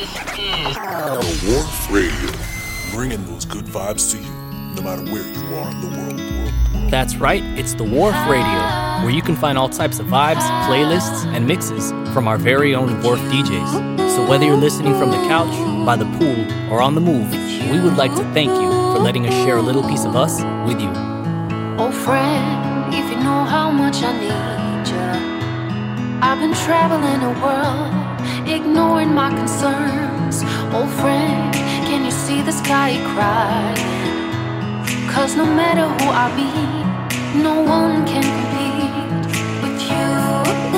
The Wharf Radio, bringing those good vibes to you, no matter where you are in the world. world, world. That's right, it's the Wharf Radio, where you can find all types of vibes, playlists, and mixes from our very own Wharf DJs. So whether you're listening from the couch, by the pool, or on the move, we would like to thank you for letting us share a little piece of us with you. Oh, friend, if you know how much I need you, I've been traveling the world, ignoring my concerns. Old friend, can you see the sky crying? Cause no matter who I be, no one can compete with you. With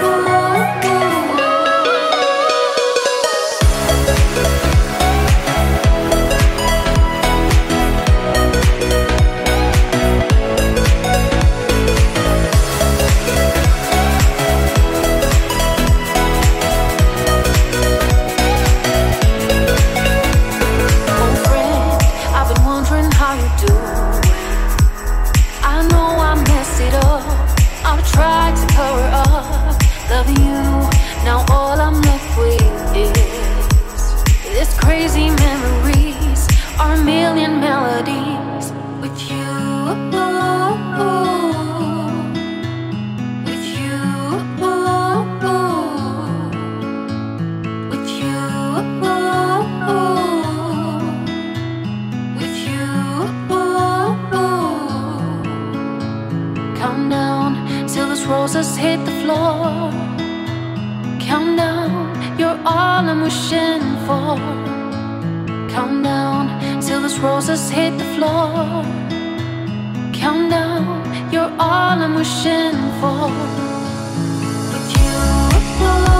You've Count down till those roses hit the floor. Count down, you're all I'm wishing for. Count down till those roses hit the floor. Count down, you're all I'm wishing for. But you.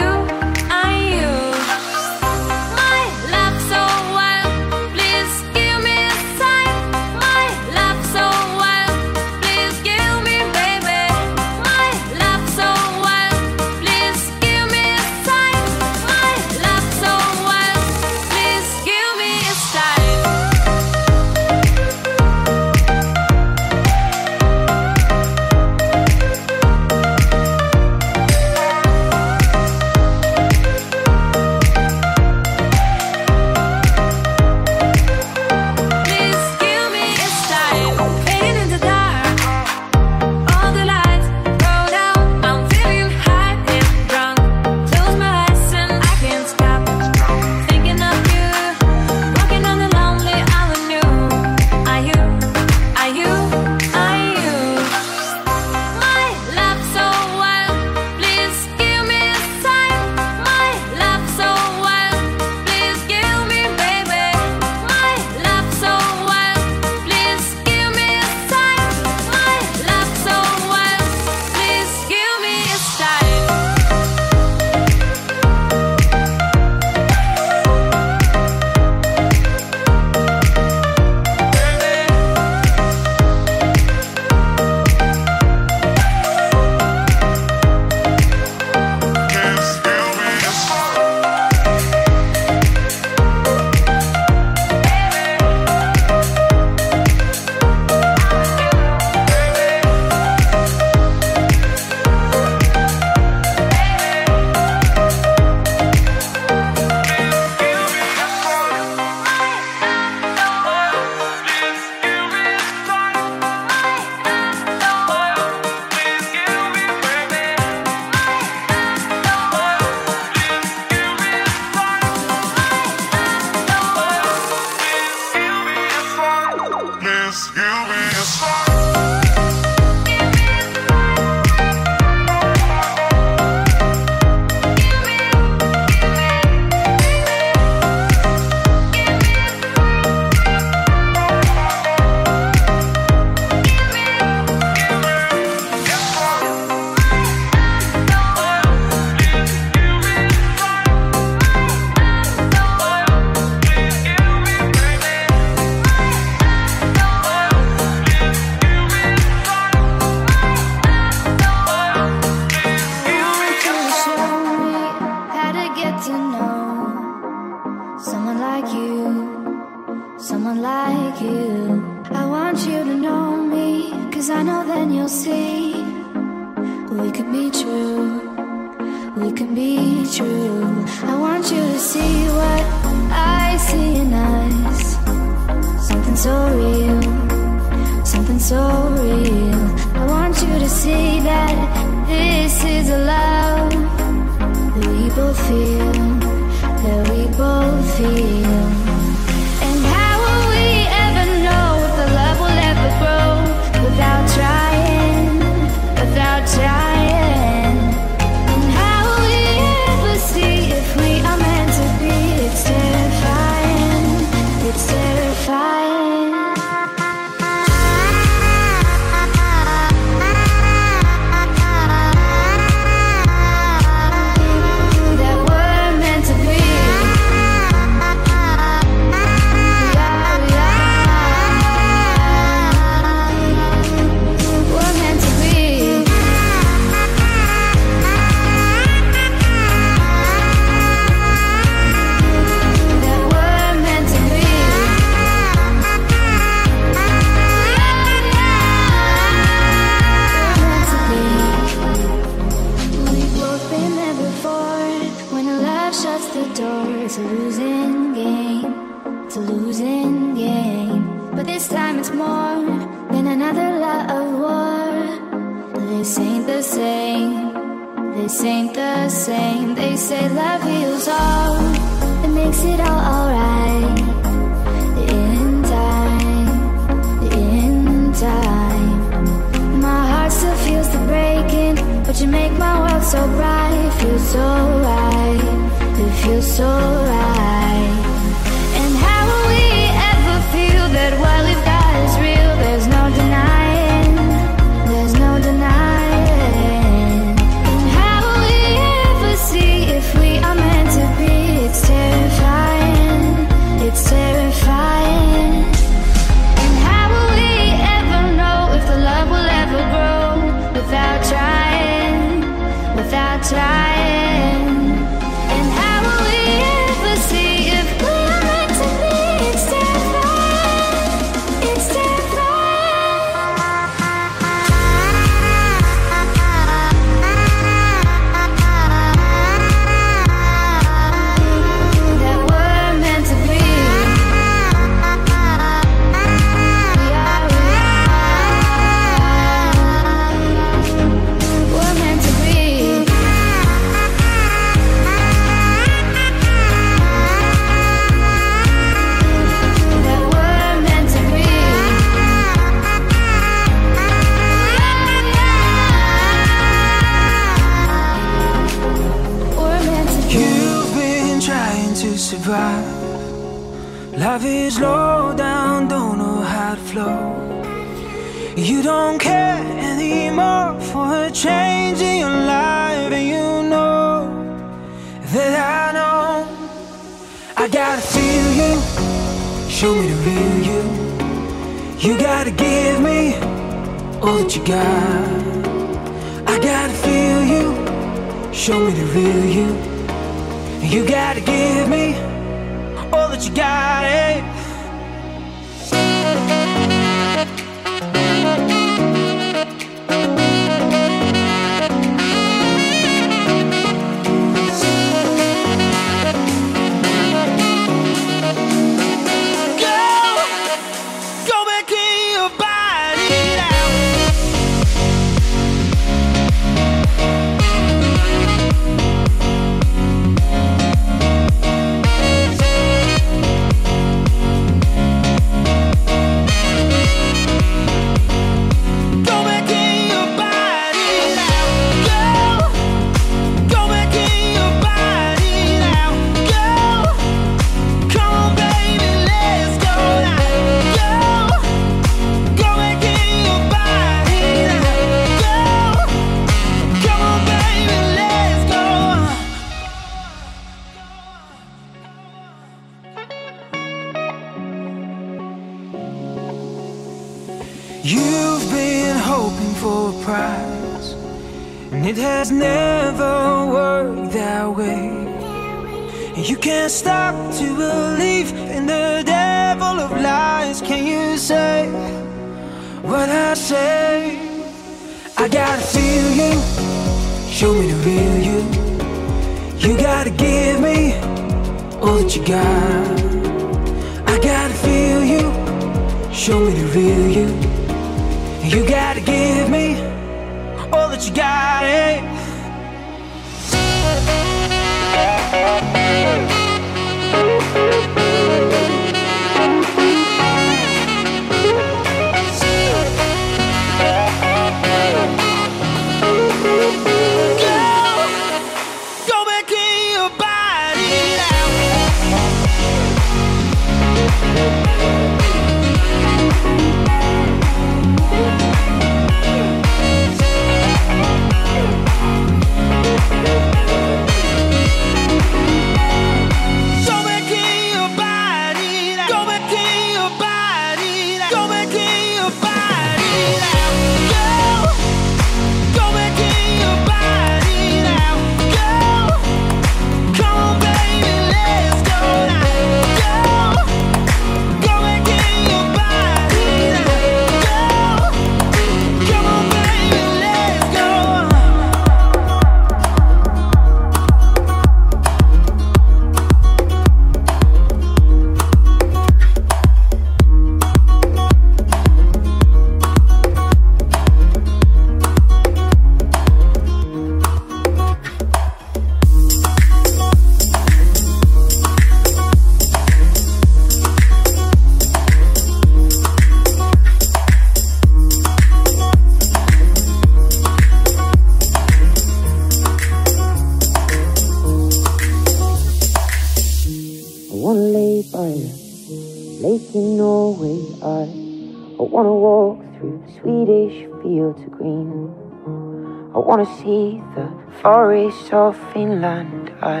Wanna see the forests of Finland. I,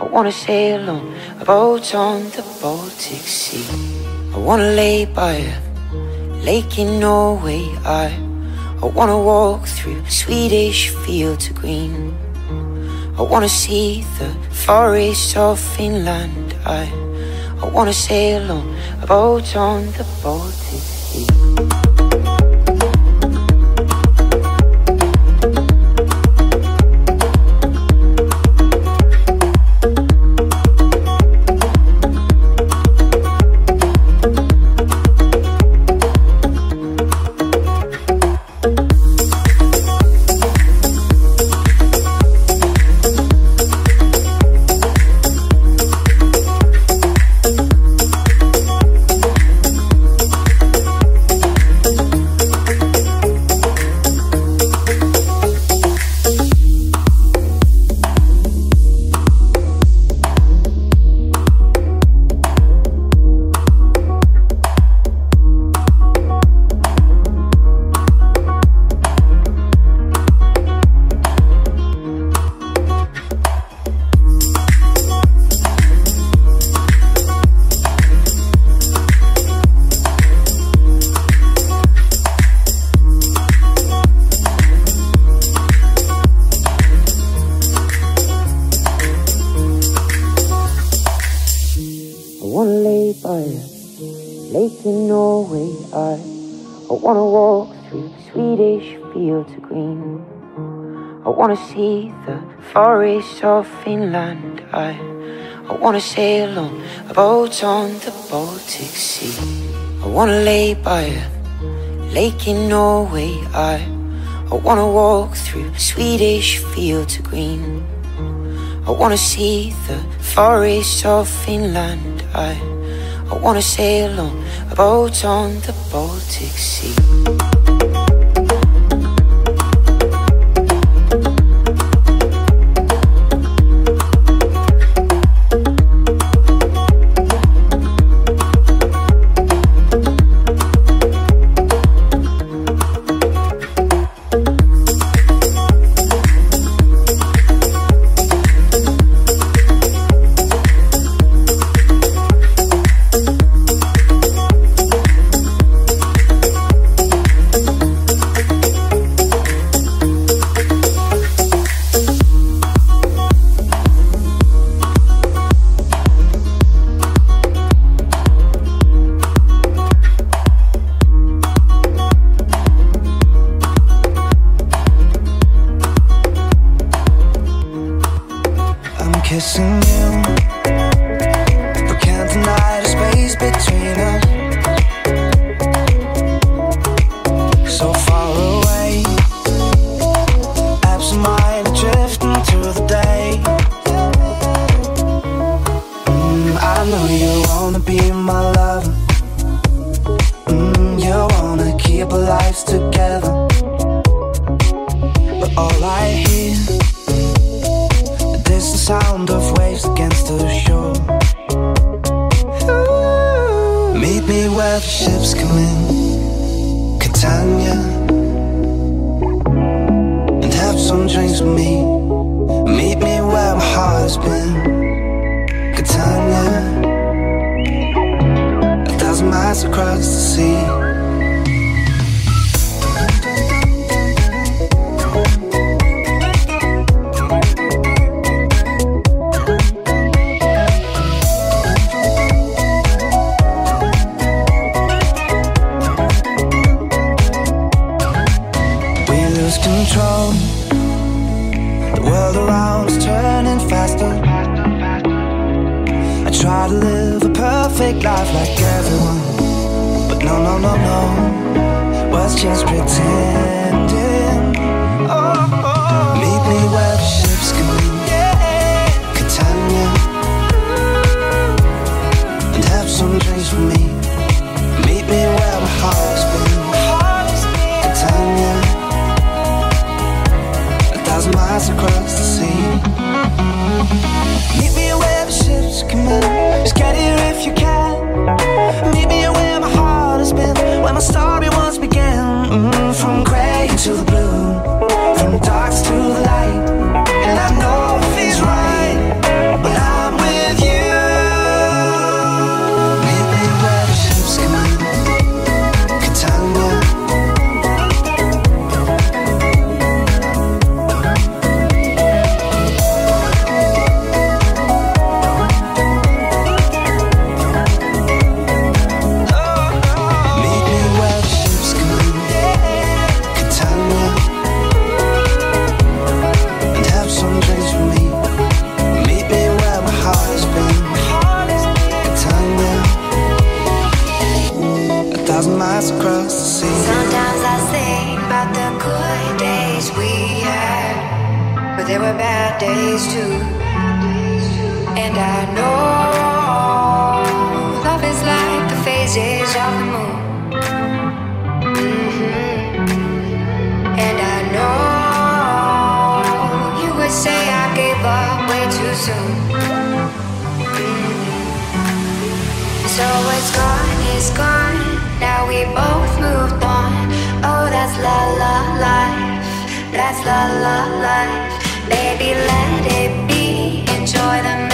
I wanna sail on a boat on the Baltic Sea. I wanna lay by a lake in Norway. I, I wanna walk through Swedish fields of green. I wanna see the forests of Finland. I, I wanna sail on a boat on the Baltic Sea. Forests of Finland. I, I wanna sail on a boat on the Baltic Sea. I wanna lay by a lake in Norway. I, I wanna walk through Swedish fields of green. I wanna see the forests of Finland. I, I wanna sail on a boat on the Baltic Sea. flies across the sea. Sometimes I think about the good days we had, but there were bad days too. And I know love is like the phases of the moon. Mm-hmm. And I know you would say I gave up way too soon. Mm-hmm. So what's gone, is gone we both moved on. Oh, that's la la life. That's la la life. Baby, let it be. Enjoy the.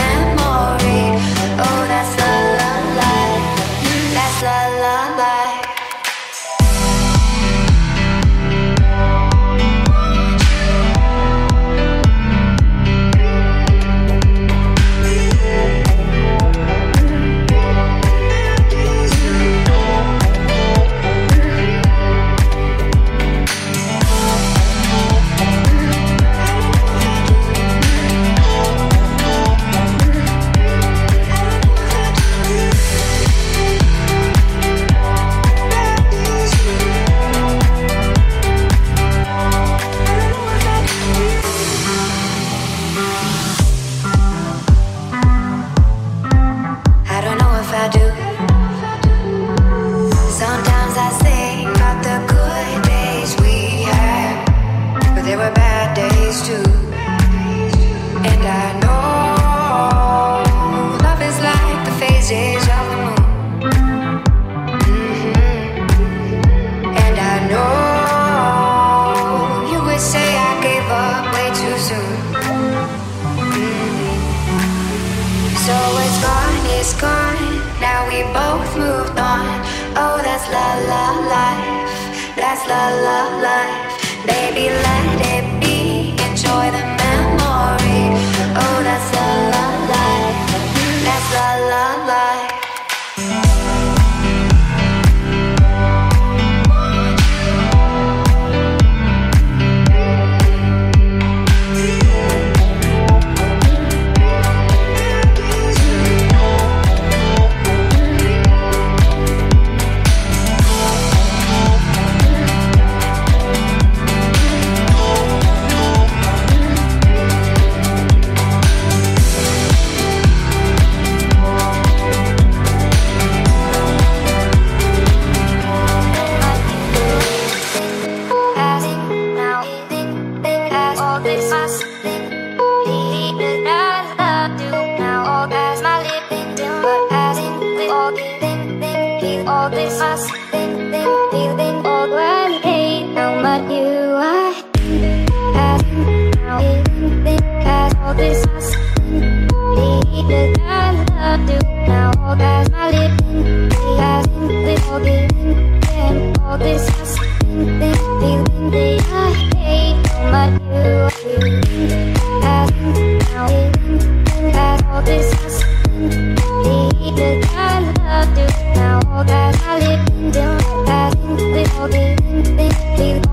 la la life, baby life.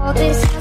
all this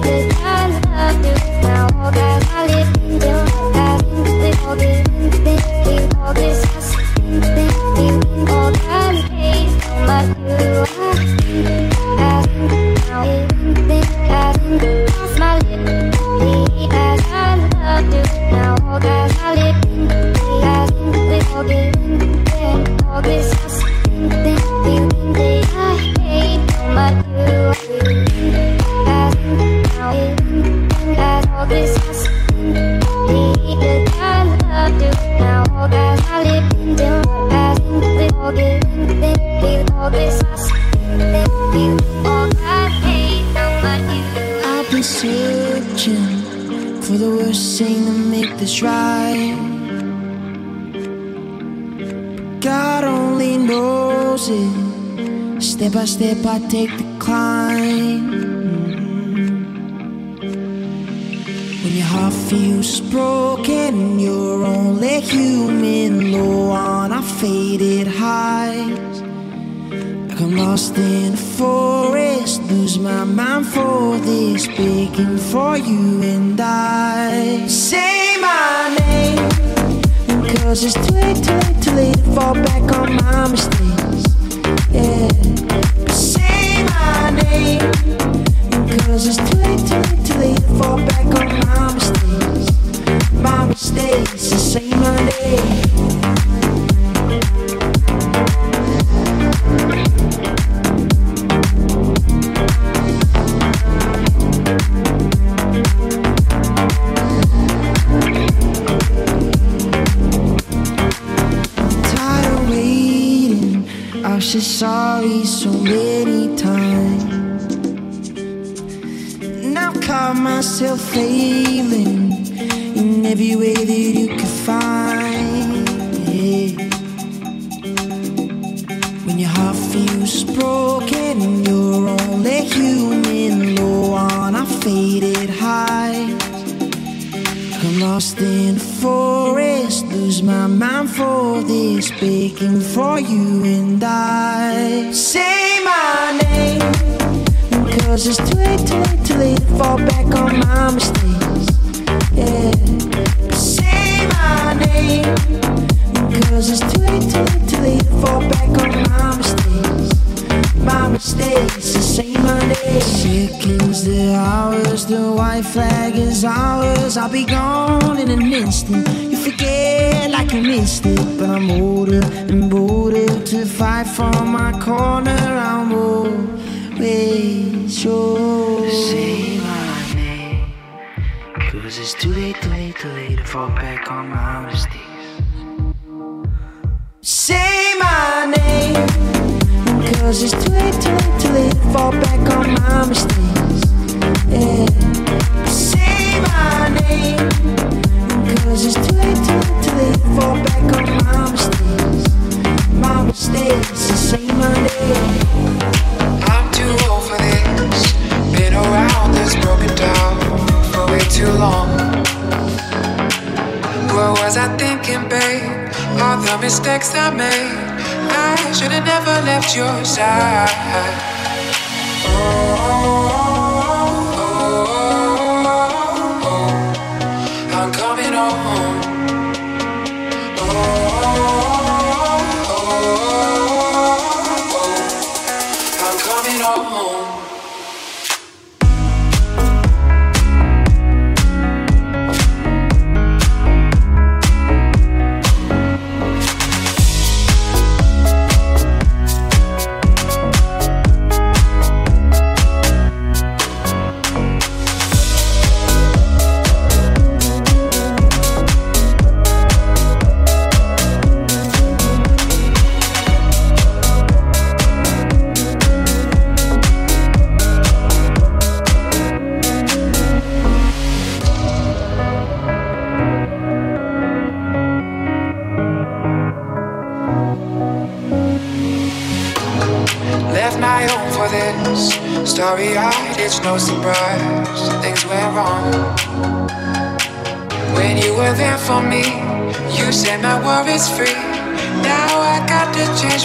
good. to sorry so many times. And I've caught myself failing in every way that you could find. Yeah. When your heart feels broken, you're only human. Low on a faded high. I'm lost in a forest, lose my mind for this, begging for you. fall back on my mistakes. Yeah. Say my name. Cause it's too late, too late, too late to fall back on my mistakes. My mistakes, so say my name. Seconds, the hours, the white flag is ours. I'll be gone in an instant. You forget like you missed. But I'm older and bolder to fight for my corner. I'm always sure. Say Cause it's too late, too late, too late to fall back on my honesty. Say my name. Cause it's too late, too late, too late to fall back on my mistakes. Yeah. Say my name. Cause it's too late, too late, too late to fall back on my mistakes. My mistakes. Say my name. mistakes I made. I should've never left your side. Oh. oh, oh.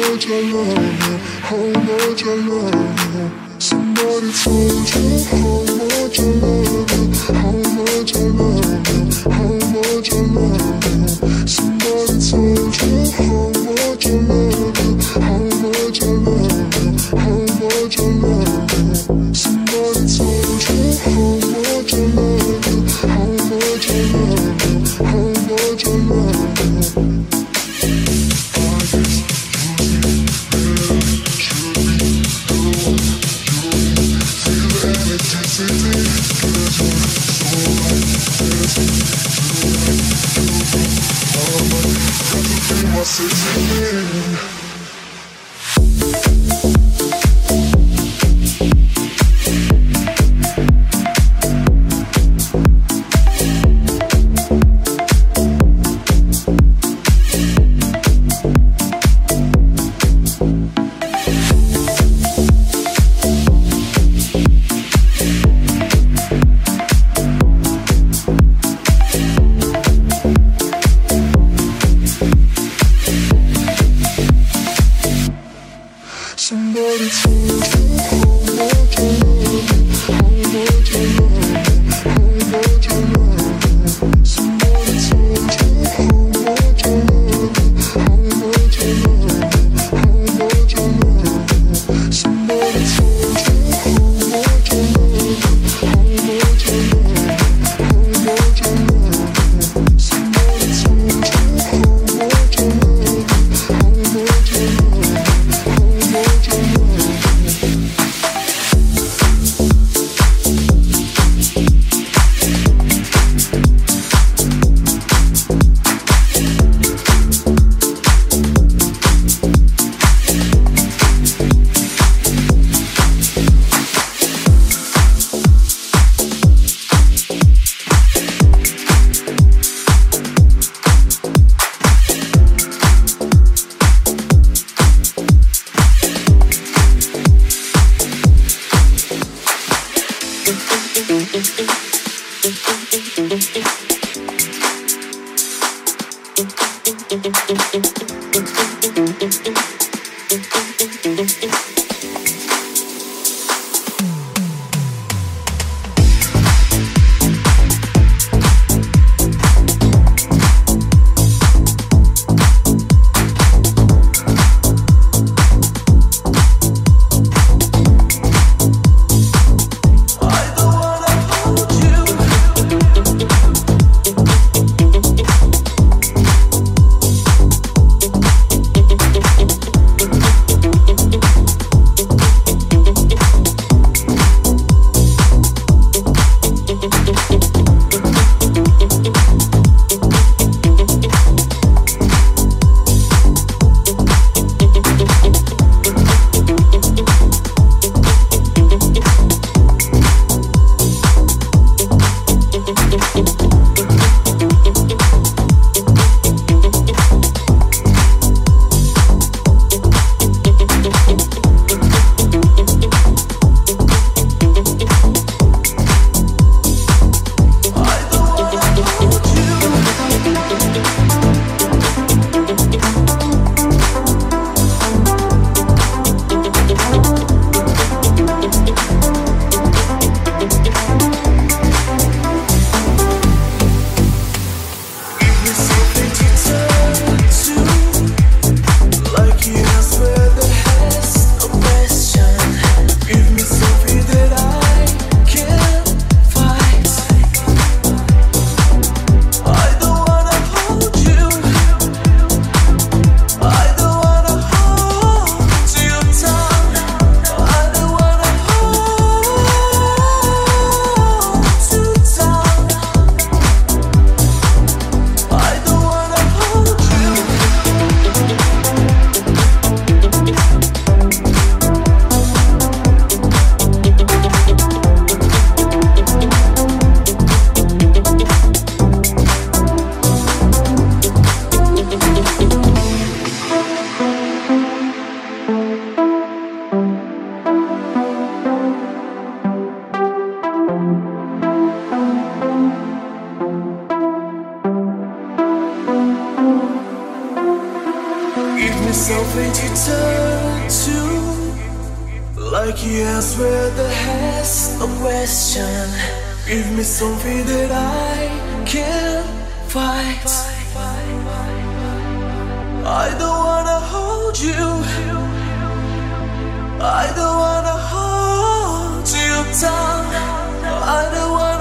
much I love you, how much I love you. Somebody told you how much I love you, how much I love you, how much I love you. Somebody told you how that I can't fight. I don't wanna hold you. I don't wanna hold you down. I don't wanna.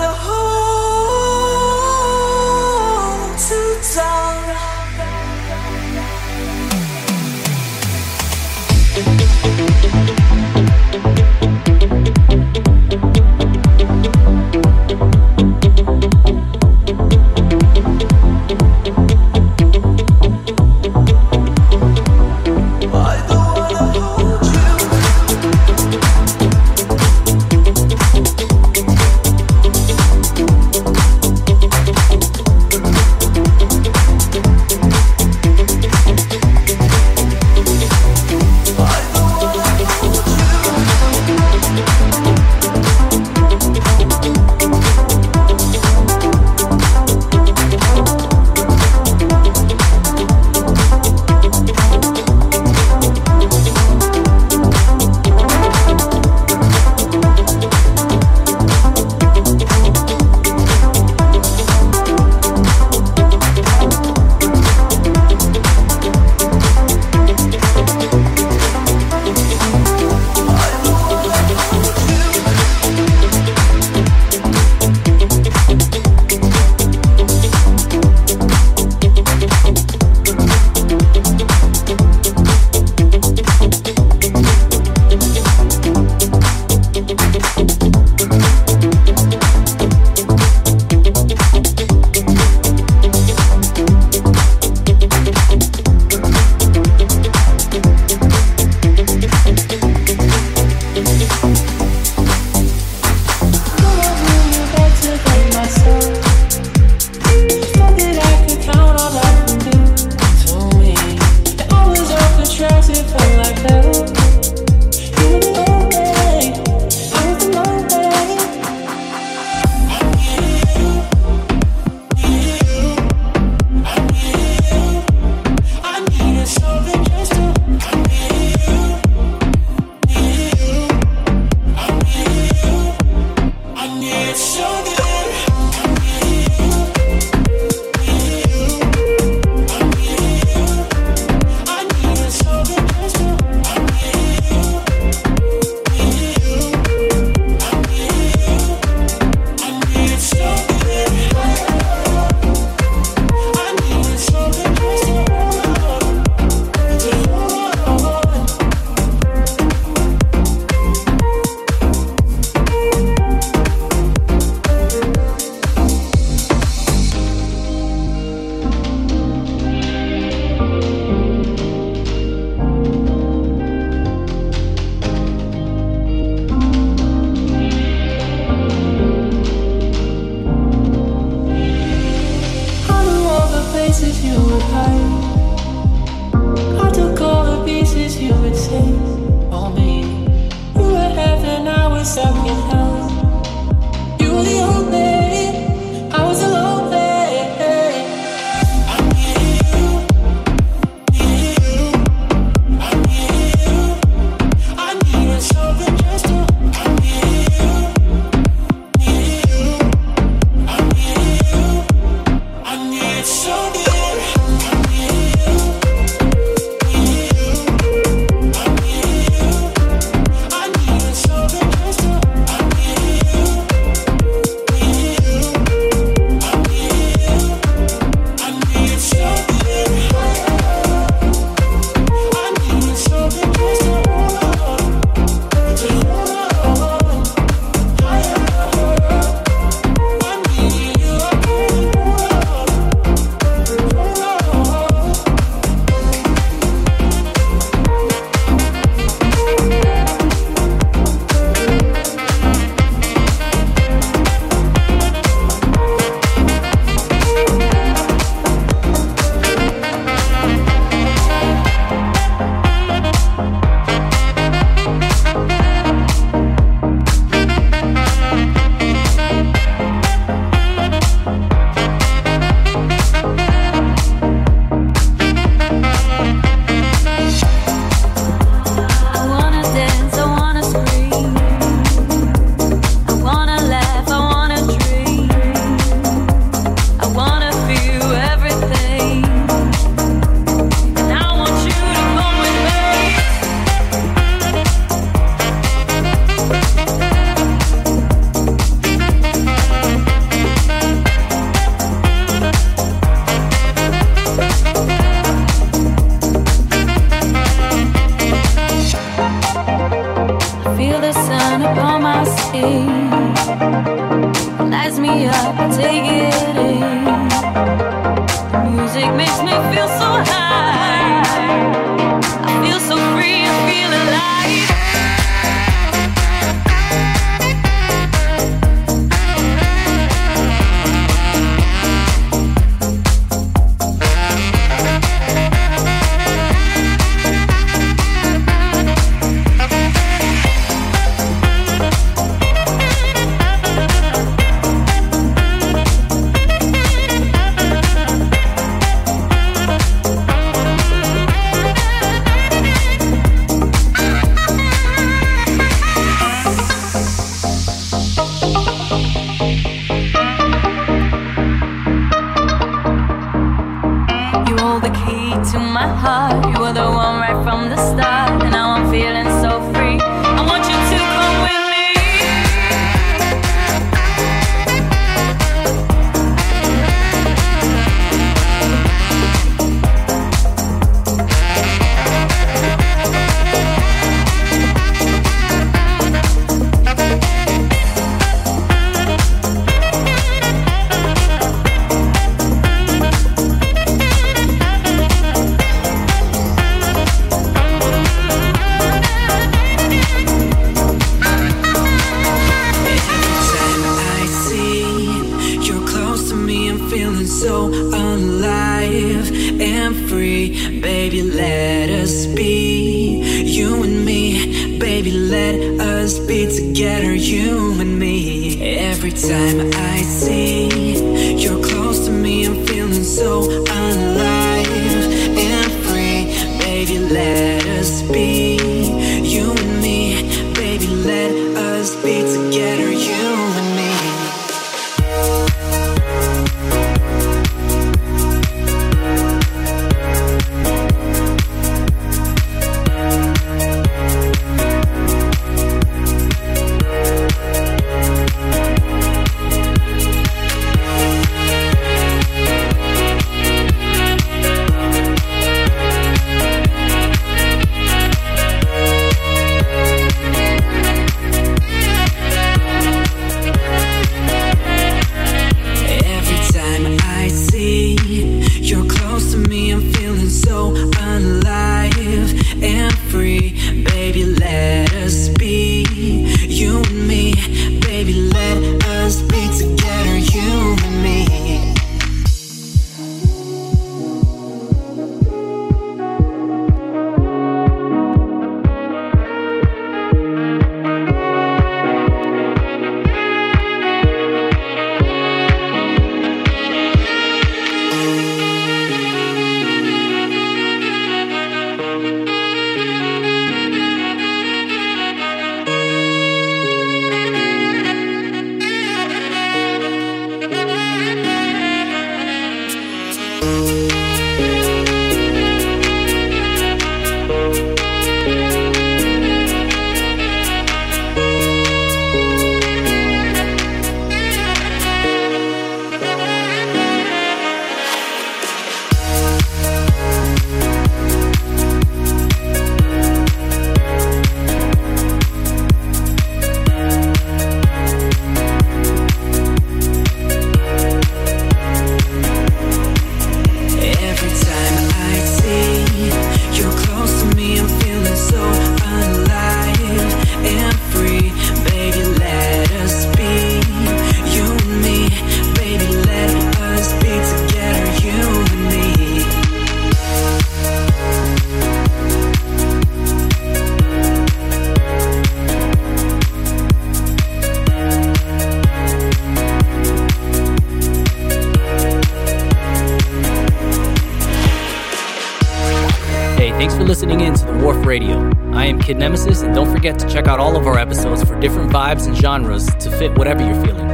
vibes and genres to fit whatever you're feeling.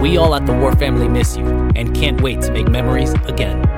We all at the Wharf Family miss you and can't wait to make memories again.